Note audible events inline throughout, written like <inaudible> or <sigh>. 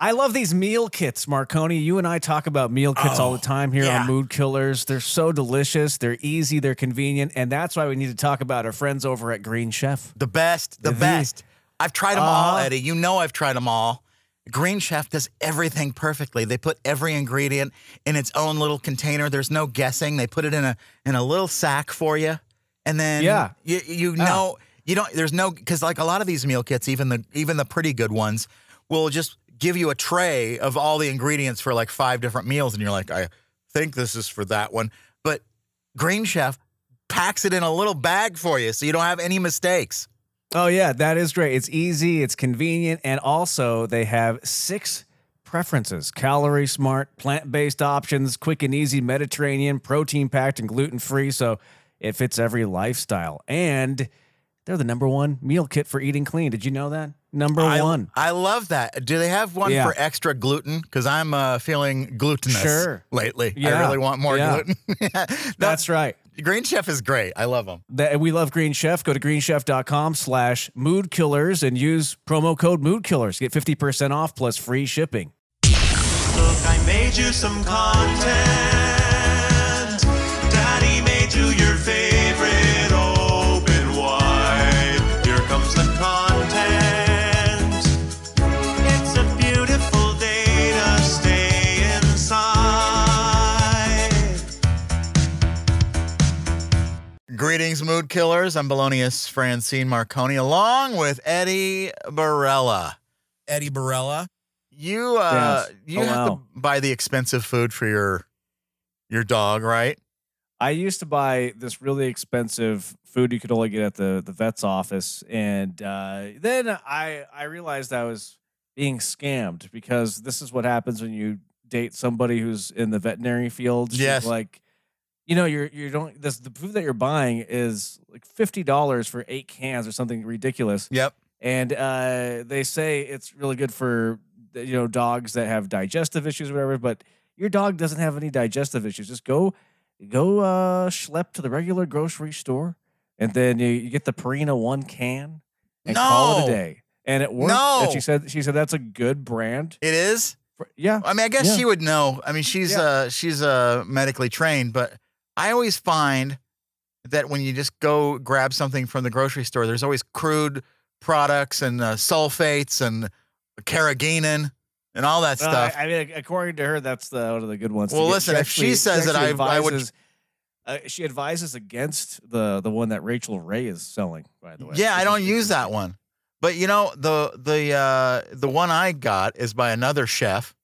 I love these meal kits, Marconi. You and I talk about meal kits all the time here yeah. on Mood Killers. They're so delicious, they're easy, they're convenient, and that's why we need to talk about our friends over at Green Chef. The best, the The- best. I've tried them all, Uh-huh. Eddie. You know I've tried them all. Green Chef does everything perfectly. They put every ingredient in its own little container. There's no guessing. They put it in a in a little sack for you, and then Yeah. you you know you don't. There's no because like a lot of these meal kits, even the even the pretty good ones, will just give you a tray of all the ingredients for like five different meals, and you're like, I think this is for that one, but Green Chef packs it in a little bag for you, so you don't have any mistakes. Oh yeah, that is great. It's easy, it's convenient, and also they have six preferences: calorie smart, plant-based options, quick and easy Mediterranean, protein packed and gluten-free, so it fits every lifestyle. And they're the number one meal kit for eating clean. Did you know that? Number I, one. I love that. Do they have one Yeah. for extra gluten? Because I'm uh, feeling glutinous Sure. lately. I really want more Yeah. gluten. <laughs> That's right. Green Chef is great. I love them. That we love Green Chef. Go to greenchef.com slash moodkillers and use promo code moodkillers. Get 50% off plus free shipping. Look, I made you some content. Mood killers. I'm Belonius Francine Marconi, along with Eddie Barella. Eddie Barella. You uh, Yes. you have Hello. to buy the expensive food for your your dog, right? I used to buy this really expensive food you could only get at the, the vet's office. And uh, then I, I realized I was being scammed because this is what happens when you date somebody who's in the veterinary field. She's Yes. Like, you know, you're, you don't, this, the food that you're buying is like $50 for eight cans or something ridiculous. Yep. and uh, they say it's really good for you know dogs that have digestive issues or whatever but your dog doesn't have any digestive issues just go go uh schlep to the regular grocery store and then you, you get the Purina one can and call it No. a day and it worked No. and she said she said that's a good brand It is. for, yeah I mean, I guess Yeah. she would know. I mean, she's Yeah. uh she's uh medically trained, but I always find that when you just go grab something from the grocery store, there's always crude products and uh, sulfates and carrageenan and all that Well, stuff. I, I mean according to her that's the one of the good ones Well, listen, if she says that, actually I- I would- advises- uh, she advises against the the one that Rachael Ray is selling by the way yeah, I don't use that one. But you know, the the uh the one I got is by another chef.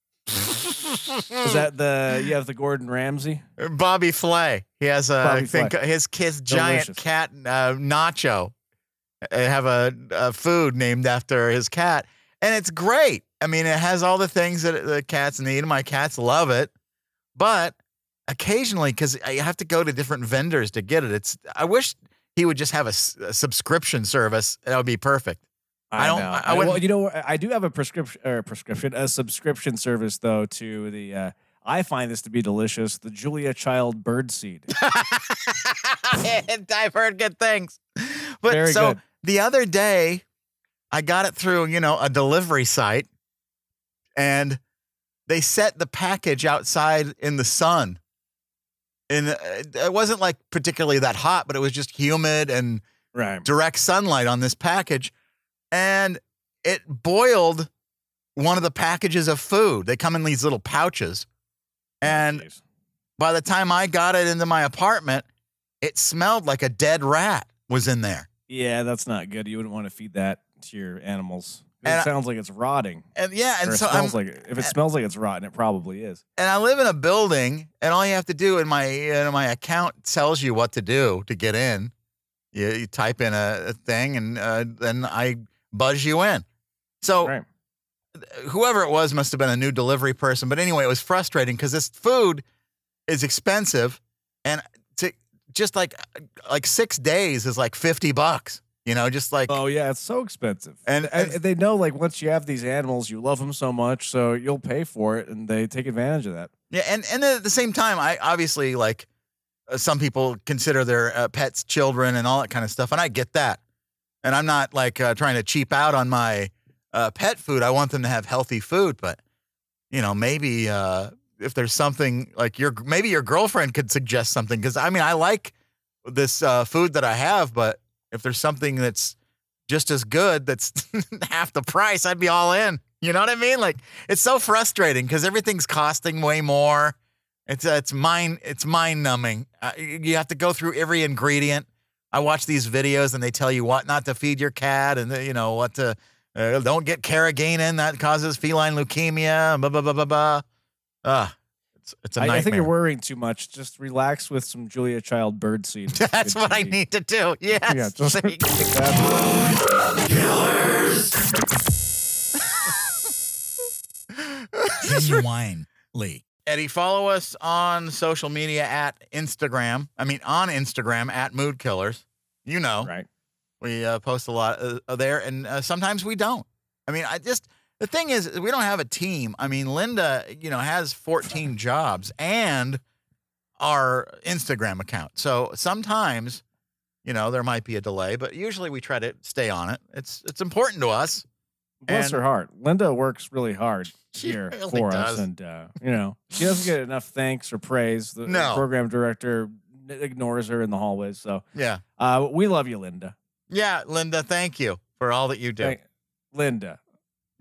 Is that the you have the Gordon Ramsay? Bobby Flay. He has a I Bobby think Flay. his kid's giant Delicious. cat uh, Nacho. uh, Have a, a food named after his cat, and it's great. I mean, it has all the things that the cats need. My cats love it, but occasionally, because I have to go to different vendors to get it. It's I wish he would just have a subscription service. That would be perfect. I don't- know. I- I well, you know, I do have a prescription or a prescription, a subscription service though to the. Uh, I find this to be delicious. The Julia Child bird seed. <laughs> I've heard good things. But Very so good. the other day, I got it through, you know, a delivery site, and they set the package outside in the sun. And uh, it wasn't like particularly that hot, but it was just humid and Right. direct sunlight on this package. And it boiled one of the packages of food. They come in these little pouches. And by the time I got it into my apartment, it smelled like a dead rat was in there. yeah, that's not good. You wouldn't want to feed that to your animals. It And I- sounds like it's rotting. And yeah, and so I'm, smells like if it smells like it's rotten, it probably is. and I live in a building, and all you have to do in my in my account tells you what to do to get in. You, you type in a, a thing, and uh, then I buzz you in. So Right. whoever it was must have been a new delivery person. But anyway, it was frustrating because this food is expensive, and to just like like six days is like fifty bucks. You know, just like Oh yeah, it's so expensive. And- and, and- they know like once you have these animals, you love them so much, so you'll pay for it, and they take advantage of that. Yeah, and and at the same time, I obviously like uh, some people consider their uh, pets children and all that kind of stuff, and I get that. And I'm not like uh, trying to cheap out on my uh, pet food. I want them to have healthy food, but you know, maybe uh, if there's something like your maybe your girlfriend could suggest something because I mean I like this uh, food that I have, but if there's something that's just as good that's <laughs> half the price, I'd be all in. You know what I mean? Like it's so frustrating because everything's costing way more. It's uh, it's mind it's mind numbing. Uh, you you have to go through every ingredient. I watch these videos and they tell you what not to feed your cat and uh, you know what to uh, don't get carrageenan that causes feline leukemia. Blah blah blah blah blah. Ah, it's it's a I, nightmare. I think you're worrying too much. Just relax with some Julia Child birdseed. <laughs> It's That's good what I TV. need to do. <laughs> Yes. Yeah, just There you go. <laughs> Genuinely. Eddie, follow us on social media at Instagram. I mean, on Instagram at Mood Killers. You know, right. we uh, post a lot uh, there, and uh, sometimes we don't. I mean, I just the thing is, we don't have a team. I mean, Linda, you know, has 14 <laughs> jobs and our Instagram account. So sometimes, you know, there might be a delay, but usually we try to stay on it. It's it's important to us. Bless And- her heart. Linda works really hard <laughs> She here really for does. us, and uh, you know she doesn't get enough thanks or praise. The No. program director ignores her in the hallways. So Yeah, uh, we love you, Linda. yeah, Linda, thank you for all that you do. Thank- Linda.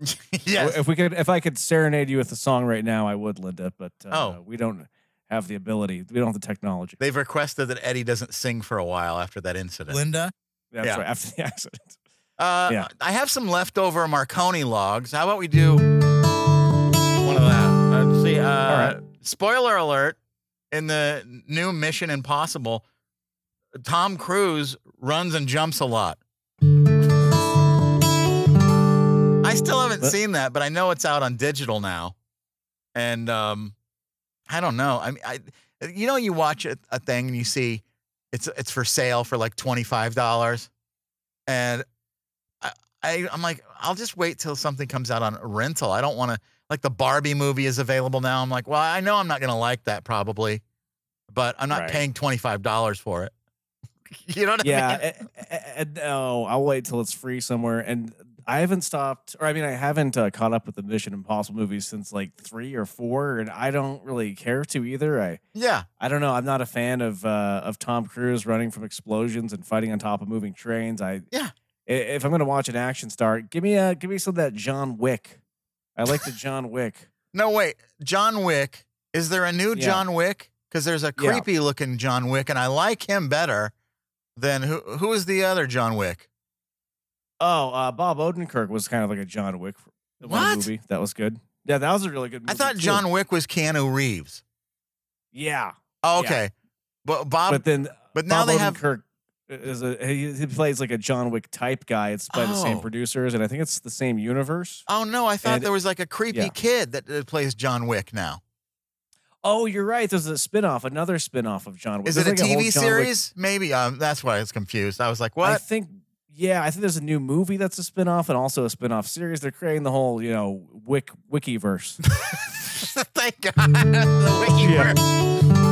<laughs> yes. If we could, if I could serenade you with a song right now, I would, Linda. But uh, Oh. we don't have the ability. We don't have the technology. They've requested that Eddie doesn't sing for a while after that incident. Linda, That's Yeah. right. After the <laughs> accident. Uh, Yeah. I have some leftover Marconi logs. How about we do one of that? Uh, see. Uh, right. Spoiler alert: in the new Mission Impossible, Tom Cruise runs and jumps a lot. I still haven't But- seen that, but I know it's out on digital now, and um, I don't know. I mean, I you know, you watch a, a thing and you see it's it's for sale for like twenty five dollars, and I, I'm like, I'll just wait till something comes out on rental. I don't want to like the Barbie movie is available now. I'm like, well, I know I'm not gonna like that probably, but I'm not Right. paying twenty five dollars for it. <laughs> you know what I mean? eh, eh, no, I'll wait till it's free somewhere. And I haven't stopped, or I mean, I haven't uh, caught up with the Mission Impossible movies since like three or four, and I don't really care to either. I Yeah. I don't know. I'm not a fan of uh, of Tom Cruise running from explosions and fighting on top of moving trains. I Yeah. If I'm gonna watch an action star, give me a give me some of that John Wick. I like the <laughs> John Wick. No, wait. John Wick. Is there a new Yeah. John Wick? Because there's a Yeah. creepy looking John Wick, and I like him better than who? Who is the other John Wick? Oh, uh, Bob Odenkirk was kind of like a John Wick. What? movie that was good? Yeah, that was a really good movie. I thought too. John Wick was Keanu Reeves. Yeah, Oh, Yeah. okay. But Bob. but then but now Bob they have. Is a he, he plays like a John Wick type guy. It's by the same Oh. producers, and I think it's the same universe. Oh no! I thought And- there was like a creepy yeah. kid that plays John Wick now. Oh, you're right. There's a spin-off, another spin-off of John Wick. Is it There's a like whole TV Wick- series? Maybe. Um, that's why I was confused. I was like, what? I think yeah, I think there's a new movie that's a spin-off and also a spin-off series. They're creating the whole, you know, Wick Wikiverse. <laughs> Thank God. <laughs> the Wikiverse.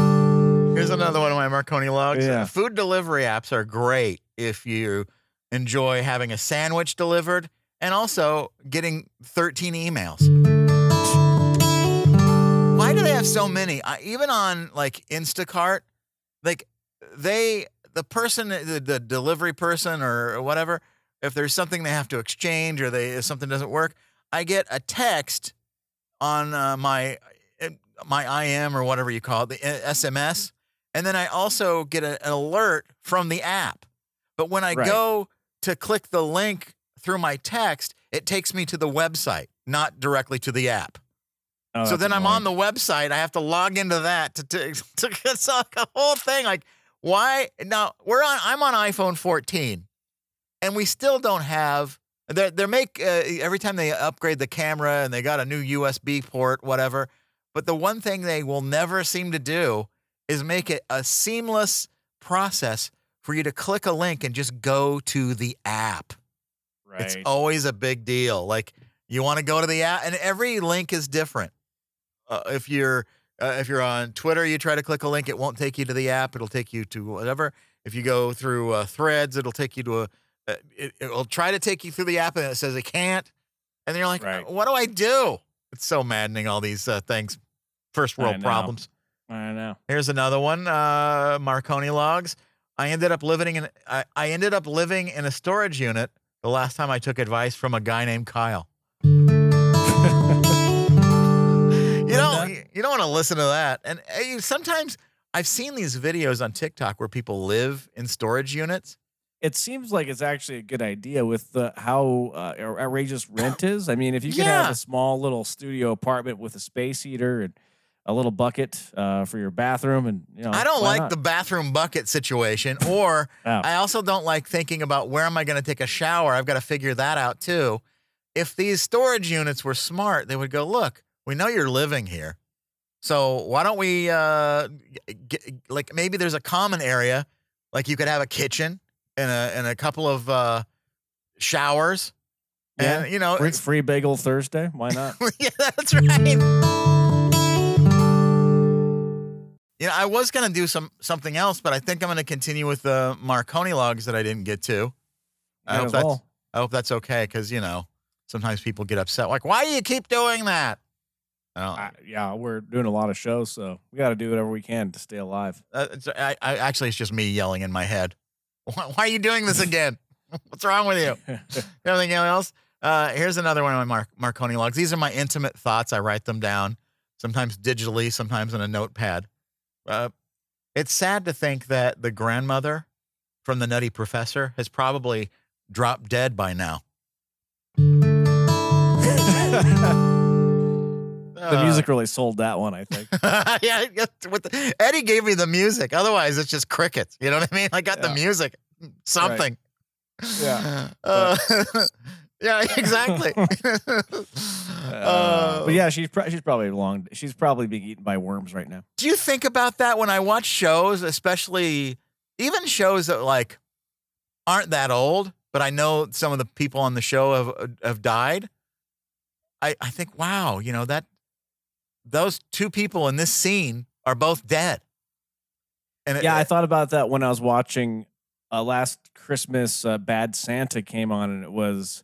Here's another one of my Marconi logs. Yeah. Food delivery apps are great if you enjoy having a sandwich delivered and also getting 13 emails. Why do they have so many? I, even on like Instacart, like they, the person, the, the delivery person or whatever, if there's something they have to exchange or they if something doesn't work, I get a text on uh, my uh, my IM or whatever you call it, the uh, SMS, and then I also get a, an alert from the app. But when I Right. go to click the link through my text, it takes me to the website, not directly to the app. Oh, so then I'm on the website. I have to log into that to to, <laughs> to it's like a whole thing. Like why now? We're on. I'm on iPhone 14, and we still don't have. They they make uh, every time they upgrade the camera and they got a new USB port, whatever. But the one thing they will never seem to do is make it a seamless process for you to click a link and just go to the app. It's always a big deal. Like you want to go to the app, and every link is different. Uh, if you're uh, if you're on Twitter, you try to click a link, it won't take you to the app. It'll take you to whatever. If you go through uh, Threads, it'll take you to a. Uh, it, it'll try to take you through the app, and it says it can't. And then you're like, Right. "What do I do?" It's so maddening. All these uh, things, first world problems. I know. Here's another one. Uh, Marconi logs. I ended up living in. I, I ended up living in a storage unit the last time I took advice from a guy named Kyle. <laughs> You don't. You don't want to listen to that. And uh, sometimes I've seen these videos on TikTok where people live in storage units. It seems like it's actually a good idea with the how uh, outrageous rent <coughs> is. I mean, if you can Yeah. have a small little studio apartment with a space heater and a little bucket uh, for your bathroom, and you know, I don't like not? the bathroom bucket situation, <laughs> or Oh. I also don't like thinking about where am I going to take a shower. I've got to figure that out too. If these storage units were smart, they would go, look, we know you're living here. So why don't we, uh, get, like, maybe there's a common area, like you could have a kitchen and a, and a couple of uh, showers. Yeah. And, you know, free, bagel Thursday. Why not? <laughs> yeah, that's right. You know, I was gonna do some something else, but I think I'm gonna continue with the Marconi logs that I didn't get to. I hope that's well. I hope that's okay because you know sometimes people get upset, like, why do you keep doing that? I yeah, we're doing a lot of shows, so we got to do whatever we can to stay alive. uh, it's, I, I actually it's just me yelling in my head. <laughs> Why, why are you doing this again? <laughs> What's wrong with you? <laughs> Anything else? Uh, here's another one of my Mar- Marconi logs. These are my intimate thoughts. I write them down, sometimes digitally, sometimes on a notepad. Uh, it's sad to think that the grandmother from the Nutty Professor has probably dropped dead by now. the music really sold that one, I think. Uh, <laughs> yeah, yeah, with the, Eddie gave me the music. Otherwise, it's just crickets. You know what I mean? I got the music, something. Yeah. <laughs> Uh, <laughs> yeah, exactly. Uh, but yeah, she's pro- she's probably long. She's probably being eaten by worms right now. Do you think about that when I watch shows, especially even shows that like aren't that old, but I know some of the people on the show have have died? I I think, wow, you know that those two people in this scene are both dead. And it- Yeah, I thought about that when I was watching uh, last Christmas. Uh, Bad Santa came on, and it was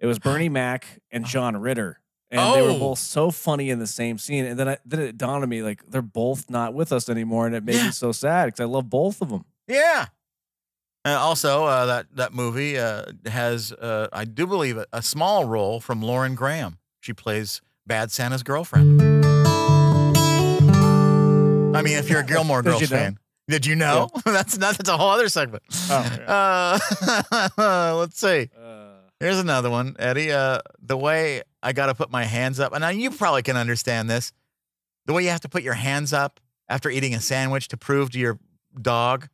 it was Bernie Mac and John Ritter, and they were Oh. both so funny in the same scene. And then I, then it dawned on me like they're both not with us anymore, and it made Yeah. me so sad because I love both of them. Yeah. And also, uh, that that movie uh, has, uh, I do believe, a, a small role from Lauren Graham. She plays Bad Santa's girlfriend. I mean, if you're a Gilmore Girls you know? fan, did you know? <laughs> that's not, that's a whole other segment. Oh, Uh, <laughs> let's see. Uh, Here's another one, Eddie. Uh, the way I got to put my hands up, and now you probably can understand this. The way you have to put your hands up after eating a sandwich to prove to your dog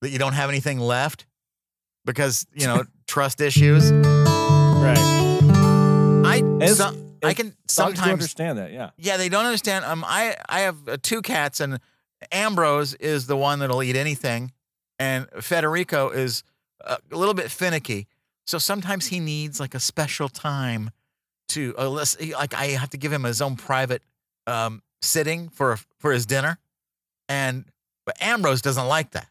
that you don't have anything left because you know <laughs> trust issues. right. I some- I can sometimes understand that. Yeah. yeah, they don't understand. Um, I I have uh, two cats, and Ambrose is the one that'll eat anything, and Federico is uh, a little bit finicky. So sometimes he needs like a special time to uh, like I have to give him his own private um, sitting for for his dinner, and but Ambrose doesn't like that.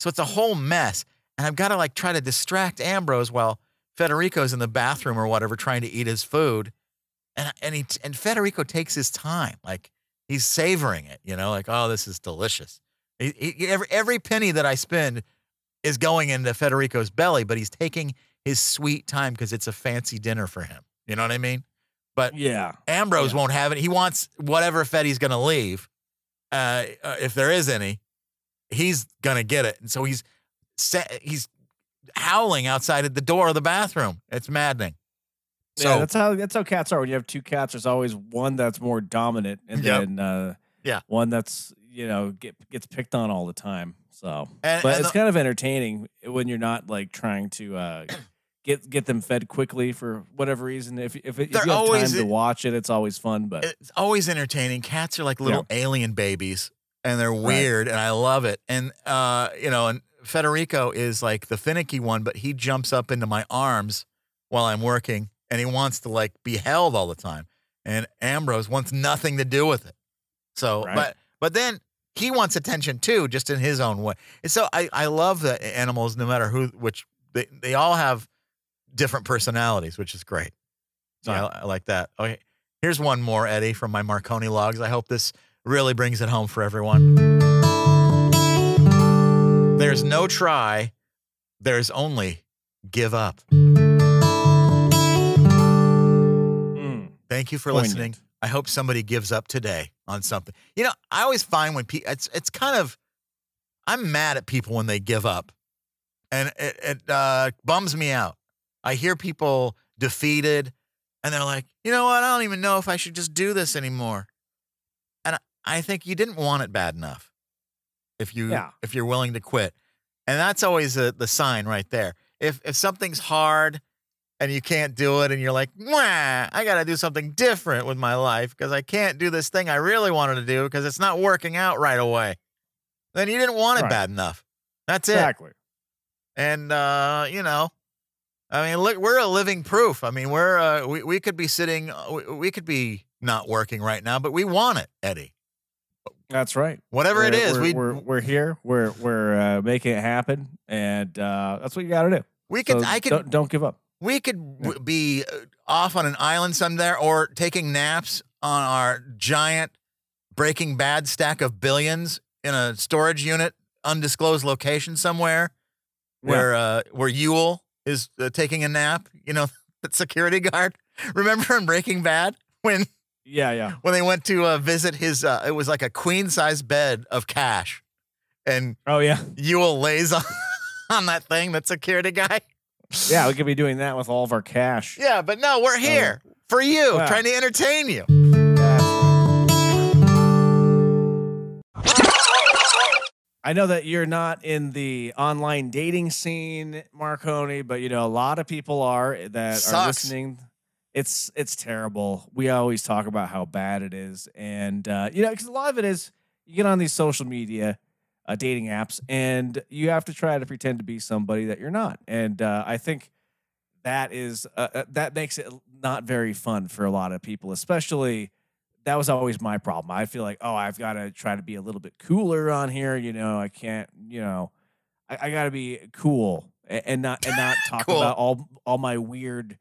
So it's a whole mess, and I've got to like try to distract Ambrose while Federico's in the bathroom or whatever trying to eat his food and and he and Federico takes his time, like he's savoring it, you know, like oh, this is delicious. He, he, every every penny that I spend is going into Federico's belly, but he's taking his sweet time because it's a fancy dinner for him. You know what I mean? But Yeah. Ambrose Yeah. won't have it. He wants whatever Fetty's going to leave, uh, uh, if there is any. He's going to get it, and so he's sa- he's howling outside at the door of the bathroom. It's maddening. So yeah, that's how that's how cats are. When you have two cats, there's always one that's more dominant, and Yep. then uh, Yeah. one that's you know get gets picked on all the time. So, And- but and it's the- kind of entertaining when you're not like trying to uh, get get them fed quickly for whatever reason. If if, if you have time to watch it, it's always fun. But it's always entertaining. Cats are like little alien babies, and they're weird, and I love it. And uh, you know, and Federico is like the finicky one, but he jumps up into my arms while I'm working, and he wants to like be held all the time. And Ambrose wants nothing to do with it. So, Right. but but then he wants attention too, just in his own way. And so I I love the animals, no matter who, which they they all have different personalities, which is great. So I, I like that. Okay. Here's one more, Eddie, from my Marconi logs. I hope this really brings it home for everyone. There's no try, there's only give up. Mm. Thank you for Poignant. listening. I hope somebody gives up today on something. You know, I always find when people, it's it's kind of, I'm mad at people when they give up, and it, it uh, bums me out. I hear people defeated, and they're like, you know what? I don't even know if I should just do this anymore. And I, think you didn't want it bad enough. If you Yeah. if you're willing to quit, and that's always the the sign right there. If if something's hard and you can't do it and you're like, I got to do something different with my life because I can't do this thing I really wanted to do because it's not working out right away. Then you didn't want it Right. bad enough. That's it. Exactly. And uh, you know, I mean, look, we're a living proof. I mean, we're uh, we we could be sitting, we, we could be not working right now, but we want it, Eddie. That's right. Whatever it We're- is, we're, we we're we're here. We're we're uh, making it happen, and uh, that's what you got to do. we could So I could don't, don't give up. We could w- be uh, off on an island somewhere or taking naps on our giant Breaking Bad stack of billions in a storage unit, undisclosed location somewhere where uh, where Huell is uh, taking a nap. You know, <laughs> that security guard. <laughs> Remember in Breaking Bad when Yeah, yeah. when they went to uh, visit his? Uh, it was like a queen size bed of cash, and Oh yeah, Huell lays <laughs> on on that thing. That security guy. yeah. We could be doing that with all of our cash. Yeah, but no, we're here for you, Yeah. trying to entertain you. I know that you're not in the online dating scene, Marconi, but you know a lot of people are that are listening. It's it's terrible. We always talk about how bad it is, and uh, you know because a lot of it is you get on these social media uh, dating apps, and you have to try to pretend to be somebody that you're not. And uh, I think that is uh, uh, that makes it not very fun for a lot of people, especially that was always my problem. I feel like, oh, I've got to try to be a little bit cooler on here. You know, I can't, you know, I, I got to be cool and not and not <laughs> talk Cool. about all all my weird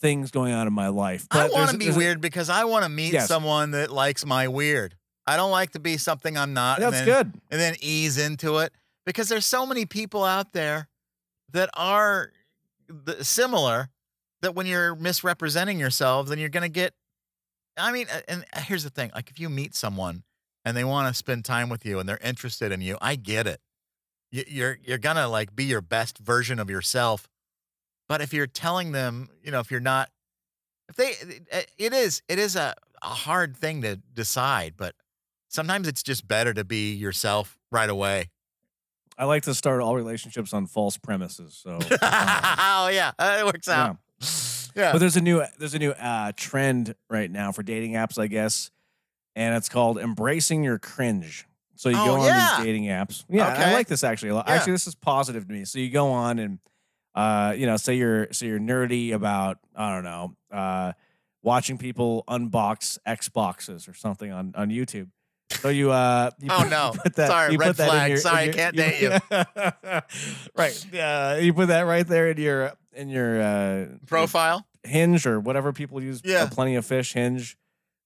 things going on in my life. I want to be weird because I want to meet Yes. someone that likes my weird. I don't like to be something I'm not. That's and then, good. And then ease into it because there's so many people out there that are th- similar that when you're misrepresenting yourself, then you're going to get. I mean, uh, and here's the thing: like if you meet someone and they want to spend time with you and they're interested in you, I get it. You- You're you're gonna like be your best version of yourself, but if you're telling them, you know, if you're not, if they, it is it is a, a hard thing to decide, but sometimes it's just better to be yourself right away. I like to start all relationships on false premises. So, uh, <laughs> oh yeah, uh, it works out. Yeah. But there's a new there's a new uh, trend right now for dating apps, I guess, and it's called embracing your cringe. So you Oh, go on yeah. these dating apps. Yeah, Okay. I like this actually a lot. Yeah. Actually, this is positive to me. So you go on and uh, you know, say you're so you're nerdy about I don't know, uh, watching people unbox Xboxes or something on on YouTube. So you uh you Oh, put, no. you put that Sorry, you red flag. your- Sorry, I can't date you. <laughs> right. Yeah, you put that right there in your in your uh Profile. Hinge or whatever people use. uh, Yeah. Plenty of Fish, Hinge,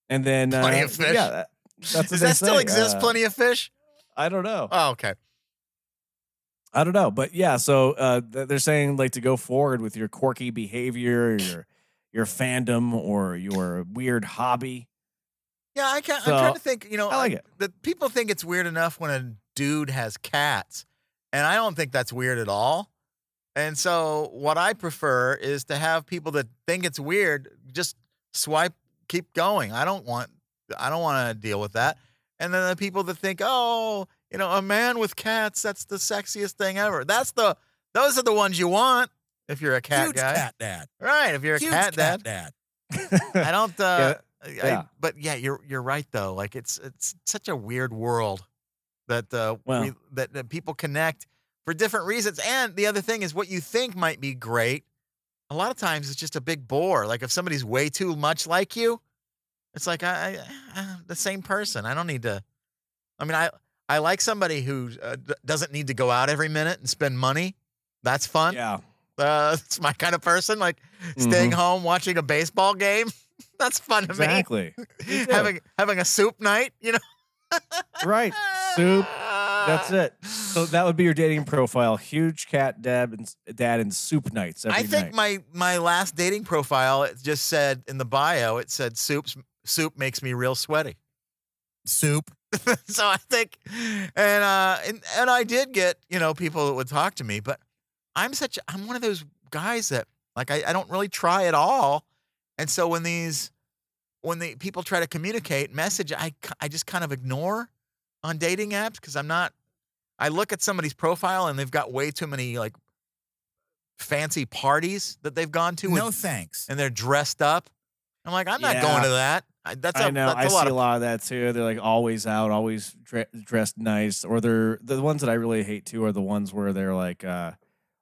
and then Plenty uh, of Fish? Yeah, that, that's Does that still say. exist? Uh, Plenty of fish. I don't know. Oh, okay. I don't know, but yeah. So uh, they're saying like to go forward with your quirky behavior, your your fandom, or your weird hobby. Yeah, I can So, I'm trying to think. You know, I like it. The people think it's weird enough when a dude has cats, and I don't think that's weird at all. And so, what I prefer is to have people that think it's weird just swipe, keep going. I don't want, I don't want to deal with that. And then the people that think, oh, you know, a man with cats, that's the sexiest thing ever. That's the, those are the ones you want if you're a cat Huge guy, cat dad. right? If you're a Huge cat dad, dad. I don't. <laughs> Uh, I, yeah. but yeah, you're you're right though. Like it's it's such a weird world that uh, Well- we, that, that people connect for different reasons. And the other thing is, what you think might be great, a lot of times it's just a big bore. Like if somebody's way too much like you, it's like I, I, I the same person. I don't need to. I mean, I I like somebody who uh, doesn't need to go out every minute and spend money. That's fun. yeah. Uh, <laughs> it's my kind of person. Like staying home watching a baseball game. <laughs> That's fun to Exactly. me. <laughs> too. having having a soup night, you know. right. Soup. That's it. So that would be your dating profile. Huge cat dad and dad and soup nights every I think night. my my last dating profile it just said in the bio it said soups soup makes me real sweaty. Soup. <laughs> so I think and uh and, and I did get, you know, people that would talk to me, but I'm such I'm one of those guys that like I, I don't really try at all. And so when these when the people try to communicate message, I I just kind of ignore on dating apps because I'm not I look at somebody's profile and they've got way too many like fancy parties that they've gone to No and, thanks. and they're dressed up. I'm like, I'm not going to that. I, that's a, I know. that's I a see lot a lot of that too. They're like always out, always dre- dressed nice, or they're the ones that I really hate too are the ones where they're like uh,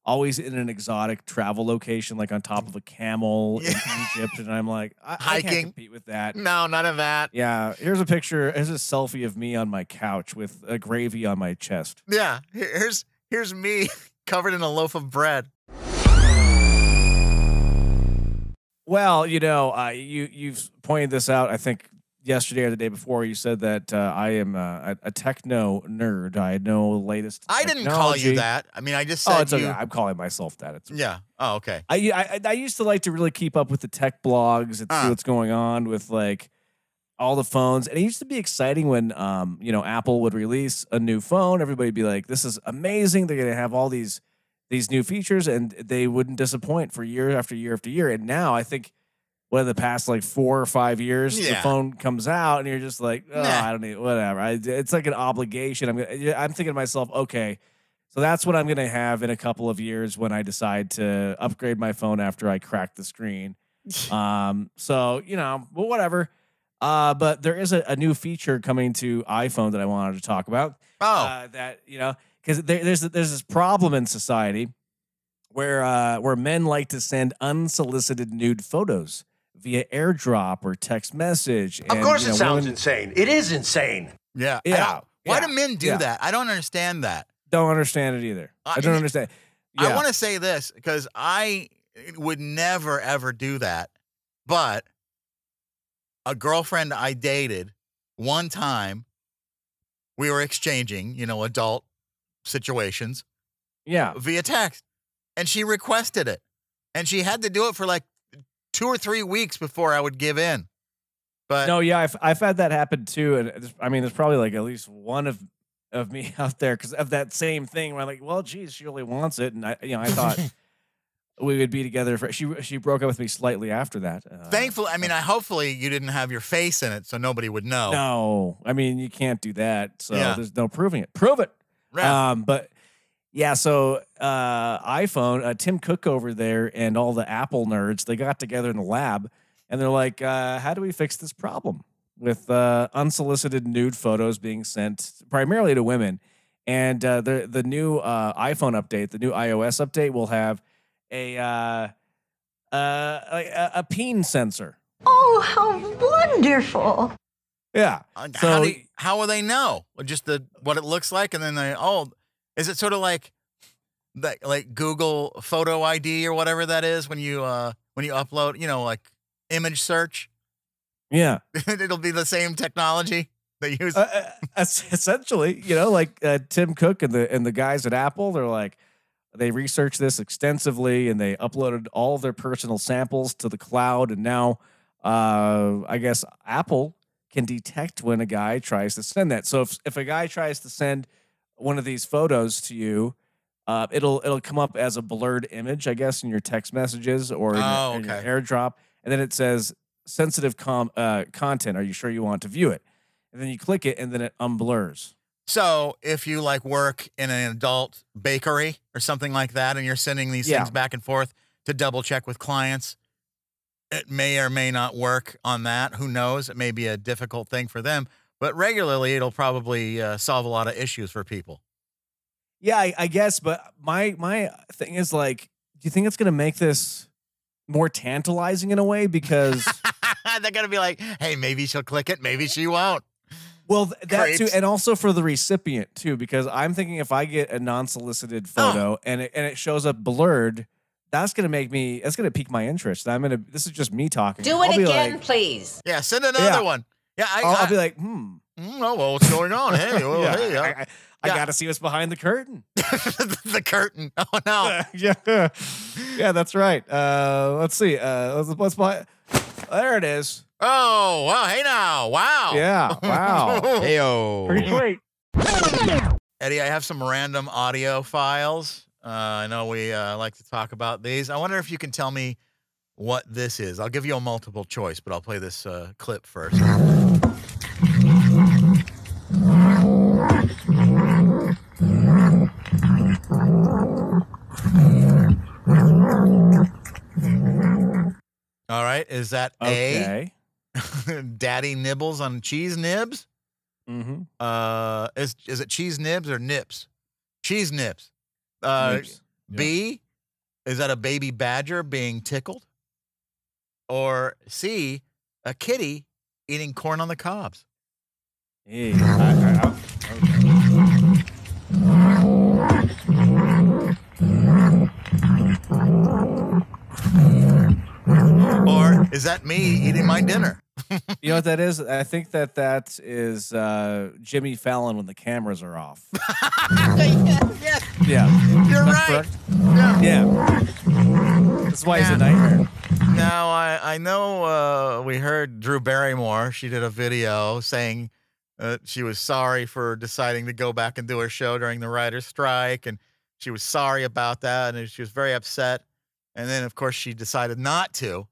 always in an exotic travel location, like on top of a camel in <laughs> Egypt, and I'm like, I, I Hiking. can't compete with that. no, none of that. Yeah, here's a picture. Here's a selfie of me on my couch with a gravy on my chest. Yeah, here's here's me <laughs> covered in a loaf of bread. Well, you know, uh, you you've pointed this out. I think yesterday or the day before. You said that uh, I am uh, a, a techno nerd. I know the latest. I didn't call you that. I mean, I just said Oh, it's you. okay. I'm calling myself that. It's okay. Yeah. Oh, okay. I, I I used to like to really keep up with the tech blogs and see Ah. what's going on with like all the phones. And it used to be exciting when um you know Apple would release a new phone. Everybody'd be like, "This is amazing! They're gonna have all these these new features," and they wouldn't disappoint for year after year after year. And now I think. What the past like four or five years, the phone comes out and you're just like, oh, Nah. I don't need whatever. I, it's like an obligation. I'm gonna, I'm thinking to myself, okay, so that's what I'm going to have in a couple of years when I decide to upgrade my phone after I crack the screen. <laughs> Um, so you know, well, whatever. Uh, but there is a, a new feature coming to iPhone that I wanted to talk about. Oh, Uh, that you know, because there, there's there's this problem in society where uh, where men like to send unsolicited nude photos via AirDrop or text message. Of course, you it sounds women insane. It is insane. yeah. Yeah, Why yeah, do men do yeah. that? I don't understand that. Don't understand it either. I I don't mean, understand. I want to say this because I would never ever do that. But a girlfriend I dated one time, we were exchanging, you know, adult situations yeah. via text, and she requested it, and she had to do it for like two or three weeks before I would give in. But No, yeah, I've I've had that happen too, and I mean, there's probably like at least one of of me <laughs> out there because of that same thing. Where I'm like, well, geez, she really wants it, and I, you know, I thought <laughs> we would be together. For, she she broke up with me slightly after that. Uh, thankfully, I mean, I hopefully you didn't have your face in it, so nobody would know. no, I mean, you can't do that. So Yeah. there's no proving it. Prove it. Right. Um, but yeah, so uh, iPhone, uh, Tim Cook over there, and all the Apple nerds, they got together in the lab, and they're like, uh, "How do we fix this problem with uh, unsolicited nude photos being sent primarily to women?" And uh, the the new uh, iPhone update, the new iOS update, will have a uh, uh, a, a peen sensor. Oh, how wonderful. Yeah. So- how, do you- how will they know? Just the what it looks like, and then they oh, is it sort of like that like Google Photo ID or whatever that is when you uh when you upload, you know, like image search? <laughs> Yeah. It'll be the same technology they use. uh, uh, essentially, you know, like uh, Tim Cook and the and the guys at Apple, they're like they researched this extensively and they uploaded all their personal samples to the cloud, and now uh, I guess Apple can detect when a guy tries to send that. So if if a guy tries to send one of these photos to you. Uh, it'll it'll come up as a blurred image, I guess, in your text messages or in, your- Oh, in your. AirDrop, and then it says sensitive com- uh, content. Are you sure you want to view it? and then you click it and then it unblurs. so if you like work in an adult bakery or something like that, and you're sending these Yeah. things back and forth to double check with clients, it may or may not work on that. Who knows? It may be a difficult thing for them, but regularly it'll probably uh, solve a lot of issues for people. Yeah, I, I guess, but my my thing is like, do you think it's gonna make this more tantalizing in a way? Because <laughs> They're gonna be like, "Hey, maybe she'll click it, maybe she won't." well, th- that too, and also for the recipient too. Because I'm thinking if I get a non-solicited photo and it and it shows up blurred, that's gonna make me. That's gonna pique my interest. I'm gonna. This is just me talking. Do it again, like- please. Yeah, send another Yeah. one. Yeah, I, I'll, I, I'll be like, hmm. mm, oh, well, what's going on? Hey, well, <laughs> yeah, hey, I, I, I yeah. gotta see what's behind the curtain. <laughs> the curtain. <laughs> Oh no. yeah, yeah, that's right. Uh, let's see. Uh, what's, what's behind? There it is. Oh, well, hey now. Wow. Yeah. Wow. Heyo. sweet. Eddie, I have some random audio files. Uh, I know we uh, like to talk about these. I wonder if you can tell me what this is. I'll give you a multiple choice, but I'll play this uh, clip first. All right. Is that Okay. A, <laughs> Daddy Nibbles on cheese nibs? Mm-hmm. Uh, is is it cheese nibs or nips? Cheese nips. Uh, B, is that a baby badger being tickled? Or C, a kitty eating corn on the cobs? Or is that me eating my dinner? You know what that is? I think that that is uh, Jimmy Fallon when the cameras are off. Yeah. you're That's right. Yeah. Yeah. That's why he's a nightmare. Now I I know uh, we heard Drew Barrymore. She did a video saying uh, she was sorry for deciding to go back and do her show during the writer's strike, and she was sorry about that, and she was very upset. And then, of course, she decided not to.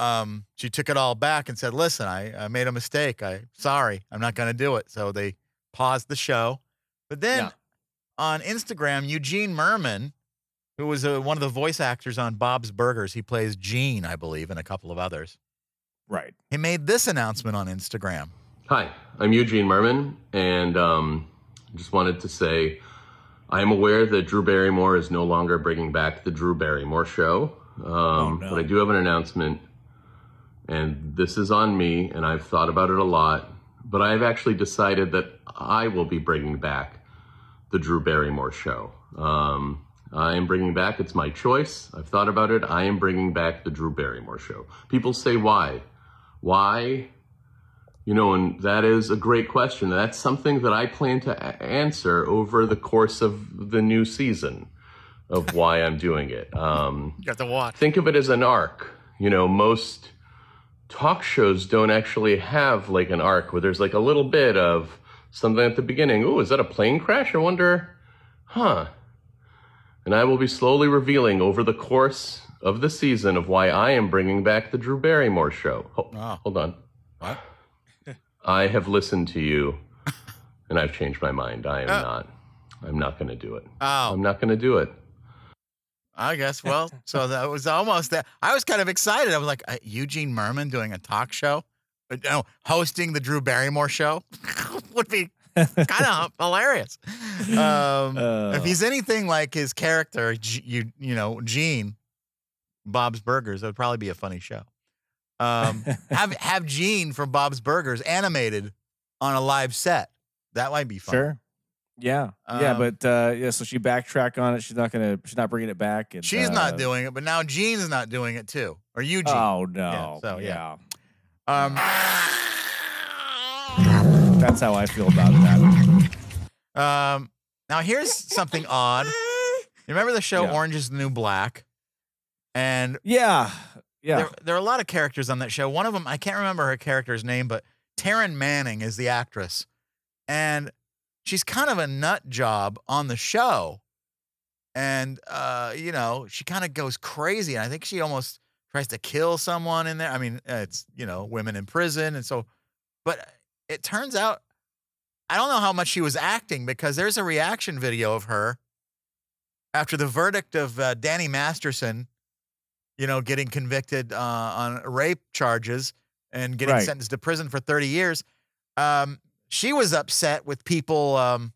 Um, she took it all back and said, "Listen, I, I made a mistake. I sorry. I'm not going to do it." So they paused the show. But then Yeah. on Instagram, Eugene Mirman, who was uh, one of the voice actors on Bob's Burgers. He plays Gene, I believe, and a couple of others. Right. He made this announcement on Instagram. Hi, I'm Eugene Mirman, and um, just wanted to say I am aware that Drew Barrymore is no longer bringing back the Drew Barrymore show. Um, no. But I do have an announcement, and this is on me, and I've thought about it a lot. But I've actually decided that I will be bringing back the Drew Barrymore show. Um, I am bringing back, it's my choice. I've thought about it. I am bringing back the Drew Barrymore show. People say, why? Why? You know, and that is a great question. That's something that I plan to a- answer over the course of the new season of why I'm doing it. Um, <laughs> You have to watch. think of it as an arc. You know, most talk shows don't actually have like an arc where there's like a little bit of something at the beginning. Oh, is that a plane crash? I wonder, huh? And I will be slowly revealing over the course of the season of why I am bringing back the Drew Barrymore show. Ho- Oh. Hold on. What? I have listened to you and I've changed my mind. I am Uh. not. I'm not going to do it. Oh, I'm not going to do it. I guess. Well, so that was almost that. I was kind of excited. I was like, uh, Eugene Mirman doing a talk show, Uh, no, hosting the Drew Barrymore show <laughs> would be kind of <laughs> hilarious. Um, Uh. if he's anything like his character, G- you you know, Gene, Bob's Burgers, it would probably be a funny show. Um, <laughs> have have Gene from Bob's Burgers animated on a live set. That might be fun. Sure. Yeah. yeah, Um, but uh, yeah. So she backtracked on it. She's not gonna. She's not bringing it back. And, She's uh, not doing it, but now Gene's not doing it too, or Eugene. Oh no. so, yeah. yeah. Um, That's how I feel about that. um, now here's something odd. You remember the show Yeah. Orange is the New Black? And Yeah. Yeah. there, there are a lot of characters on that show. One of them, I can't remember her character's name, but Taryn Manning is the actress. And she's kind of a nut job on the show. And, uh, you know, she kind of goes crazy. And I think she almost tries to kill someone in there. I mean, it's, you know, women in prison. And so, but it turns out, I don't know how much she was acting because there's a reaction video of her after the verdict of uh, Danny Masterson, you know, getting convicted uh, on rape charges and getting Right. sentenced to prison for 30 years. Um, she was upset with people, um,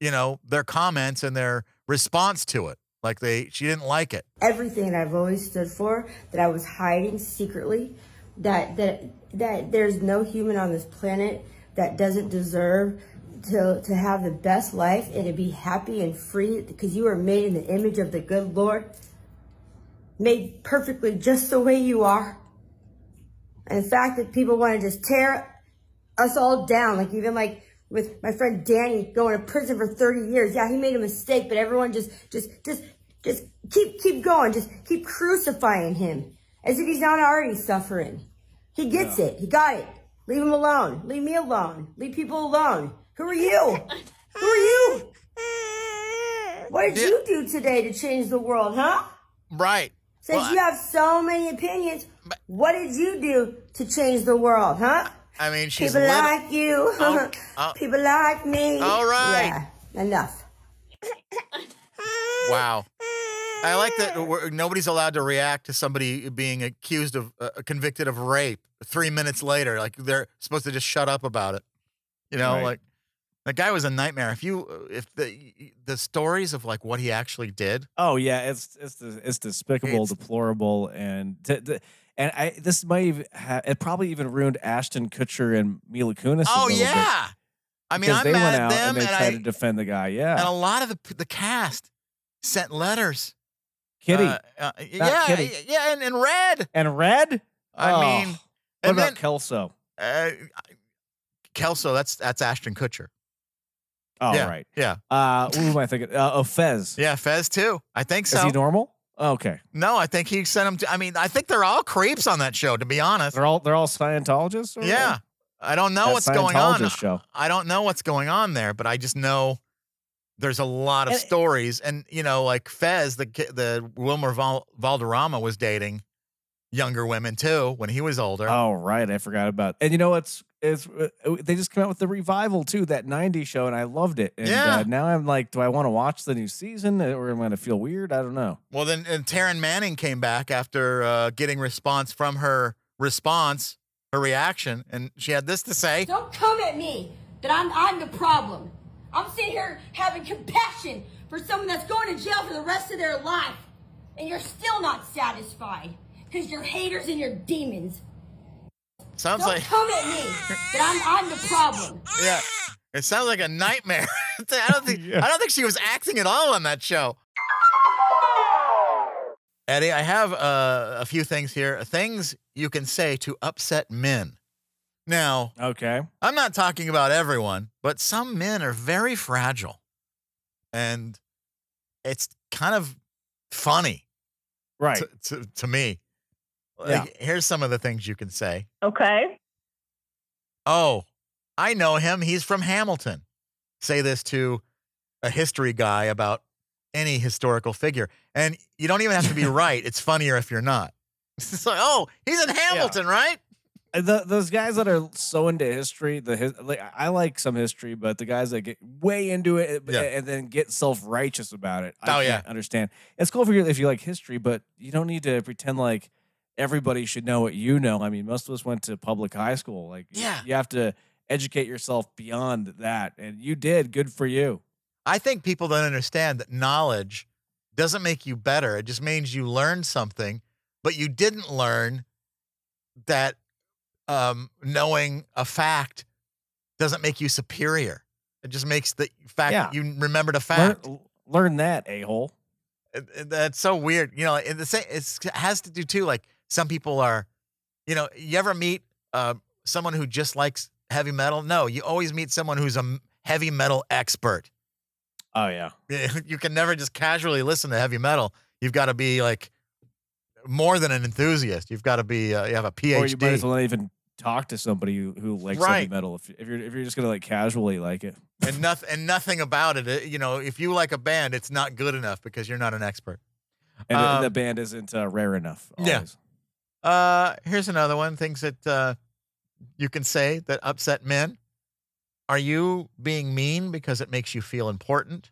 you know, their comments and their response to it. Like they, she didn't like it. everything that I've always stood for, that I was hiding secretly, that that that there's no human on this planet that doesn't deserve to to have the best life and to be happy and free because you are made in the image of the good Lord. Made perfectly just the way you are. And the fact that people want to just tear us all down, like even like with my friend Danny going to prison for 30 years. Yeah, he made a mistake, but everyone just, just, just, just keep, keep going. Just keep crucifying him as if he's not already suffering. He gets it. He got it. Leave him alone. Leave me alone. Leave people alone. Who are you? Who are you? <laughs> What did you do today to change the world, huh? Right. Since Well, you have so many opinions, what did you do to change the world, huh? I mean, she's People lit- like you. Oh, <laughs> oh. People like me. All right. Yeah, enough. <coughs> Wow. I like that we're, nobody's allowed to react to somebody being accused of, uh, convicted of rape three minutes later. Like they're supposed to just shut up about it. You know, Right. like the guy was a nightmare. If you, if the the stories of like what he actually did, Oh yeah, it's it's it's despicable, It's- deplorable, and and I this might even ha- it probably even ruined Ashton Kutcher and Mila Kunis. oh little bit, yeah. I mean, because I'm they mad went at out them, and they and, tried I, to defend the guy. Yeah, and a lot of the the cast sent letters. Kitty Uh, uh, yeah, Kitty. yeah, and, and red. and Red. I Oh, mean, what and about then Kelso? uh, Kelso, that's that's Ashton Kutcher. Oh yeah, right. Yeah, Uh, who am I thinking? Uh, oh, Fez. yeah, Fez too. I think so. Is he normal? Okay, no, I think he sent him. To, I mean, I think they're all creeps on that show. To be honest, they're all they're all Scientologists. or yeah. I don't know That what's going on. Show. I don't know what's going on there, but I just know there's a lot of And- stories, and you know, like Fez, the the Wilmer Val- Valderrama was dating younger women too when he was older. Oh right, I forgot about. And you know what's it's uh, they just came out with the revival too, that '90s show, and I loved it. And Yeah. uh, now I'm like, do I want to watch the new season, or am I going to feel weird? I don't know. Well, then and Taryn Manning came back after uh, getting response from her response, her reaction, and she had this to say. Don't come at me that I'm I'm the problem. I'm sitting here having compassion for someone that's going to jail for the rest of their life, and you're still not satisfied because you're haters and you're demons. Sounds Don't like come at me I'm I'm the problem. yeah, it sounds like a nightmare. <laughs> I don't think Yeah. I don't think she was acting at all on that show. Eddie, I have uh, a few things here. Things you can say to upset men. Now, Okay, I'm not talking about everyone, but some men are very fragile. And it's kind of funny right. to, to, to me. Yeah. Like, here's some of the things you can say. Okay. Oh, I know him. He's from Hamilton. Say this to a history guy about any historical figure. And you don't even have to be <laughs> <laughs> right. It's funnier if you're not. <laughs> It's like, oh, he's in Hamilton, right? The, those guys that are so into history, the his, like I like some history, but the guys that get way into it eh, Yeah. and then get self righteous about it, Oh, I yeah. can't understand. It's cool if you if you like history, but you don't need to pretend like everybody should know what you know. I mean, most of us went to public high school. Like, Yeah. you have to educate yourself beyond that, and you did. Good for you. I think people don't understand that knowledge doesn't make you better. It just means you learned something, but you didn't learn that um, knowing a fact doesn't make you superior. It just makes the fact Yeah. that you remembered a fact. learn that a hole. That's so weird. You know, it, the same, it's, it has to do too. Like some people are, you know, you ever meet uh, someone who just likes heavy metal? No, you always meet someone who's a heavy metal expert. Oh yeah. <laughs> you can never just casually listen to heavy metal. You've got to be like more than an enthusiast. You've got to be uh, you have a PhD. Or you might as well not even talk to somebody who, who likes Right. heavy metal if, if you're if you're just gonna like casually like it. and nothing and nothing about it. You know, if you like a band, it's not good enough because you're not an expert. And Um, the band isn't uh, rare enough. Yeah. Uh, here's another one. Things that uh, you can say that upset men. Are you being mean because it makes you feel important?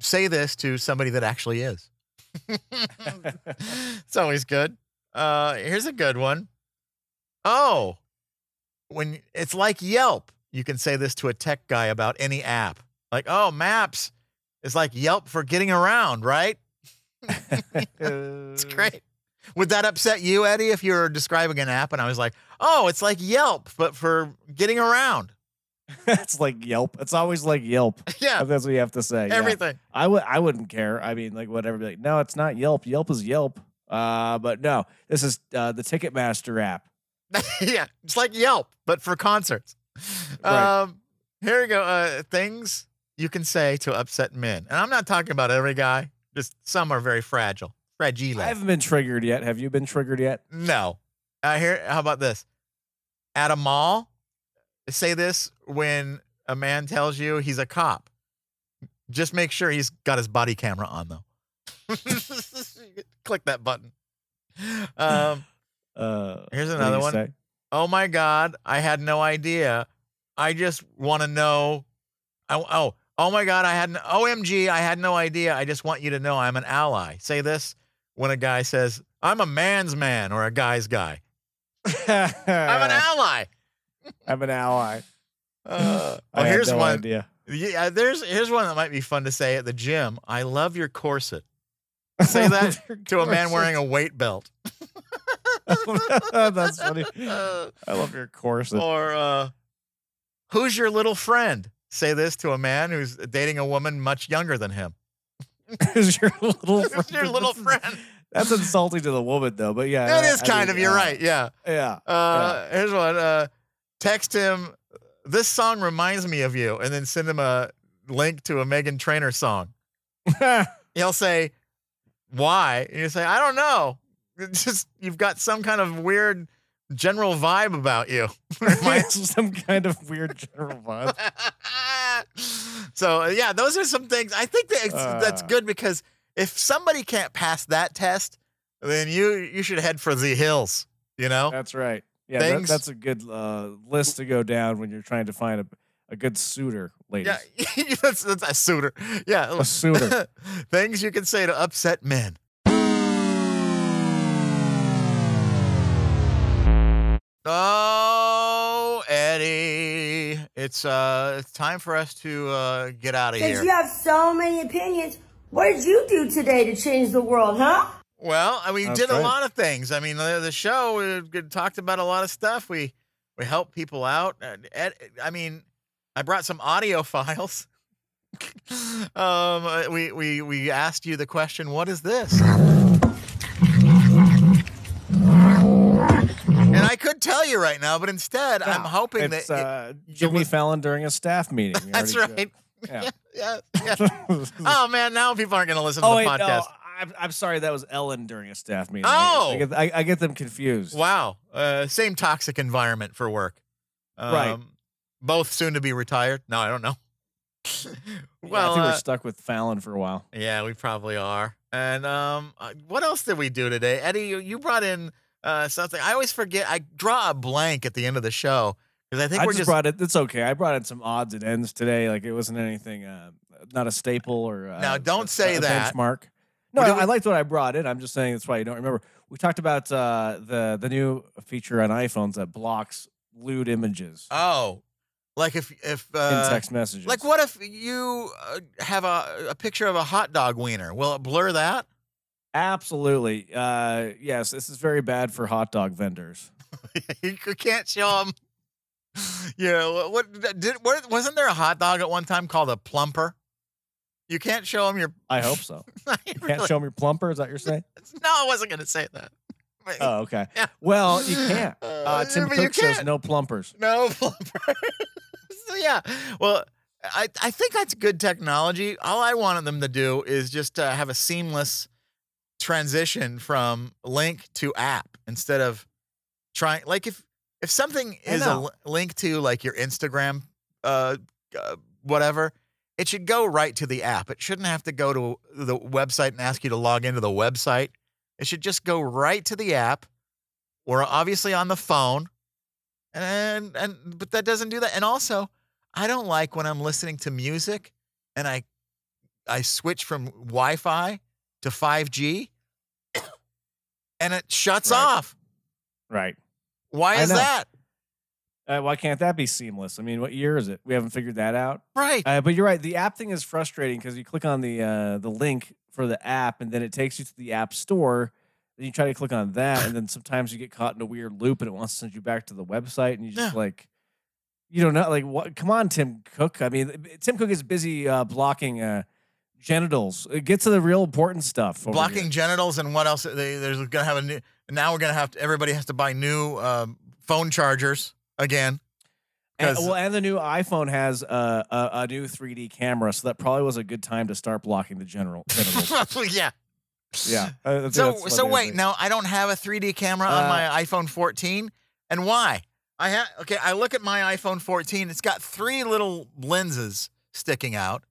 Say this to somebody that actually is. <laughs> it's always good. Uh, here's a good one. Oh, when it's like Yelp, you can say this to a tech guy about any app. Like, oh, Maps is like Yelp for getting around, right? <laughs> It's <laughs> great. Would that upset you, Eddie, if you were describing an app and I was like, oh, it's like Yelp, but for getting around? <laughs> it's like Yelp. It's always like Yelp. <laughs> Yeah, That's what you have to say. yeah. everything. I would I wouldn't care. I mean, like whatever. Be like, no, it's not Yelp. Yelp is Yelp. Uh, but no, this is uh, the Ticketmaster app. <laughs> yeah, it's like Yelp, but for concerts. Right. Um, here we go. Uh, things you can say to upset men, and I'm not talking about every guy. Just some are very fragile, fragile. I haven't been triggered yet. Have you been triggered yet? No. Uh, here, how about this? At a mall, say this when a man tells you he's a cop. Just make sure he's got his body camera on, though. <laughs> Click that button. Um, <laughs> Uh, Here's another one. say? oh my God, I had no idea. I just want to know. Oh, oh, oh my God, I had an OMG, I had no idea. I just want you to know I'm an ally. Say this when a guy says, I'm a man's man or a guy's guy. <laughs> I'm an ally. I'm an ally. <laughs> Uh, oh, here's no one. idea. Yeah, there's here's one that might be fun to say at the gym. I love your corset. Say <laughs> that to a man wearing a weight belt. That's funny. I love your corset. or uh, who's your little friend? Say this to a man who's dating a woman much younger than him. <laughs> Who's your little friend? your little That's- friend? That's insulting to the woman, though. But yeah, It is I kind mean, of. You're uh, right. Yeah. Yeah. Uh, Here's one. Uh, text him. This song reminds me of you, and then send him a link to a Meghan Trainor song. <laughs> He'll say, "Why?" And you say, "I don't know. It's just you've got some kind of weird general vibe about you." <laughs> <laughs> Some kind of weird general vibe. <laughs> so uh, yeah, those are some things. I think that it's, that's Uh. good because if somebody can't pass that test, then you you should head for the hills. You know, That's right. Yeah, that, that's a good uh, list to go down when you're trying to find a, a good suitor, ladies. yeah, that's, that's a suitor. Yeah, A suitor. things you can say to upset men. Oh, Eddie, it's uh, it's time for us to uh, get out of Since here. you have so many opinions, what did you do today to change the world, huh? Well, I mean, we That's did a lot of things. I mean, the, the show we we talked about a lot of stuff. We we helped people out. Uh, Ed, I mean, I brought some audio <laughs> files. <laughs> um, uh, we we we asked you the question, "What is this?" And I could tell you right now, but instead, I'm hoping that. uh, Jimmy was- Fallon during a staff meeting. <laughs> That's right. <laughs> Yeah. Yeah, yeah. <laughs> oh man, now people aren't going to listen to oh the wait, podcast. no, I'm, I'm sorry. That was Ellen during a staff meeting. Oh! I, get, I, I get them confused. Wow. Uh, same toxic environment for work. Um, Right. Both soon to be retired. No, I don't know. Yeah, well, I think uh, we're stuck with Fallon for a while. yeah, we probably are. And um, uh, what else did we do today, Eddie? You, you brought in uh, something. I always forget. I draw a blank at the end of the show because I think I we're just, just. brought it. It's okay. I brought in some odds and ends today. Like it wasn't anything, uh, not a staple or. Uh, Now, don't a- say a that. benchmark. No, I, we- I liked what I brought in. I'm just saying that's why you don't remember. We talked about uh, the the new feature on iPhones that blocks lewd images oh, like if if in uh, text messages. like what if you uh, have a a picture of a hot dog wiener? Will it blur that? Absolutely. Uh, yes, this is very bad for hot dog vendors. <laughs> you can't show them. <laughs> Yeah, what, what did what, wasn't there a hot dog at one time called a plumper? You can't show them your. <laughs> I hope so. You Can't show them your plumper. Is that you're saying? No, I wasn't going to say that. Oh, okay. Yeah. Well, you can't. Uh, Uh, Tim Cook says no plumpers. No plumper. so yeah, well, I I think that's good technology. All I wanted them to do is just uh, have a seamless transition from link to app instead of trying like if if something is a link to like your Instagram uh, uh whatever it should go right to the app. It shouldn't have to go to the website and ask you to log into the website. It should just go right to the app. Or obviously on the phone and and but that doesn't do that. And also I don't like when I'm listening to music and I I switch from Wi-Fi to 5G and it shuts Right. off. Right. Why is that? Uh, why can't that be seamless? I mean, what year is it? We haven't figured that out. Right. Uh, but you're right. The app thing is frustrating because you click on the uh, the link for the app, and then it takes you to the app store. Then you try to click on that, and then sometimes you get caught in a weird loop, and it wants to send you back to the website, and you just Yeah. like, You don't know, like what? Come on, Tim Cook. I mean, Tim Cook is busy uh, blocking uh, genitals. Uh, Get to the real important stuff. Blocking here. genitals and what else? They, there's going to have a new. Now we're going to have to. Everybody has to buy new um, phone chargers again. And, well, and the new iPhone has uh, a, a new 3D camera, so that probably was a good time to start blocking the general <laughs> yeah. yeah. I So so wait, now I don't have a 3D camera on Uh, my iPhone 14, and why? I have okay. I look at my iPhone 14. It's got three little lenses sticking out,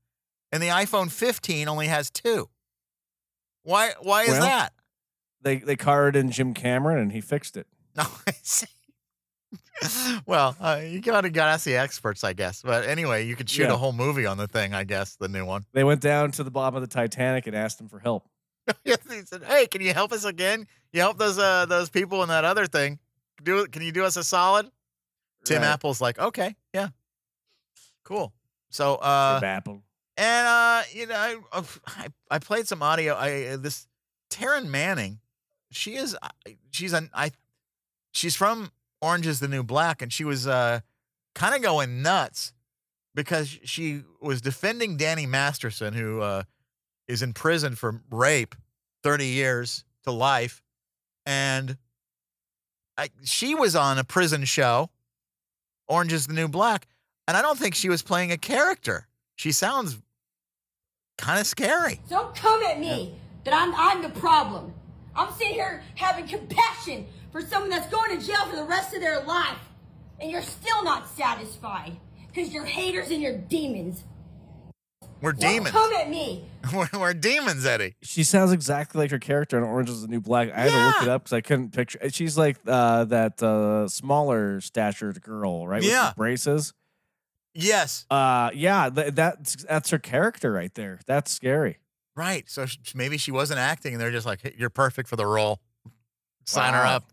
and the iPhone 15 only has two. Why? Why is Well, that? They they carded in Jim Cameron and he fixed it. <laughs> No. I see. <laughs> well, uh, you gotta gotta ask the experts, I guess. But anyway, you could shoot Yeah. a whole movie on the thing, I guess. The new one. They went down to the bottom of the Titanic and asked him for help. <laughs> Yes, he said, "Hey, can you help us again? You help those uh those people in that other thing. Do it? Can you do us a solid?" Tim Right. Apple's like, "Okay, yeah, cool." So, uh, Jim Apple. And uh, you know, I, I I played some audio. I uh, this Taryn Manning, she is she's an I she's from Orange is the New Black, and she was uh kind of going nuts because she was defending Danny Masterson, who uh, is in prison for rape, thirty years to life, and I, she was on a prison show, Orange is the New Black, and I don't think she was playing a character. She sounds kind of scary. Don't come at me that I'm I'm the problem. I'm sitting here having compassion for someone that's going to jail for the rest of their life, and you're still not satisfied because you're haters and you're demons. We're Don't demons. come at me. <laughs> we're, we're demons, Eddie. She sounds exactly like her character in Orange is the New Black. I had to look it up because I couldn't picture. She's like uh, that uh, smaller statured girl, right? With Yeah. the braces. Yes, Uh, yeah, th- that's that's her character right there. That's scary. right. So sh- maybe she wasn't acting, and they're just like, hey, "You're perfect for the role. Sign her up."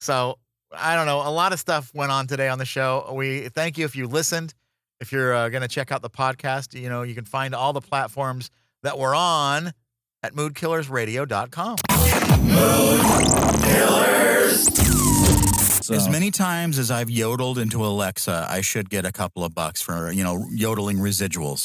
So I don't know. A lot of stuff went on today on the show. We thank you if you listened. If you're uh, going to check out the podcast, you know you can find all the platforms that we're on at moodkillersradio.com. So. As many times as I've yodeled into Alexa, I should get a couple of bucks for, you know, yodeling residuals.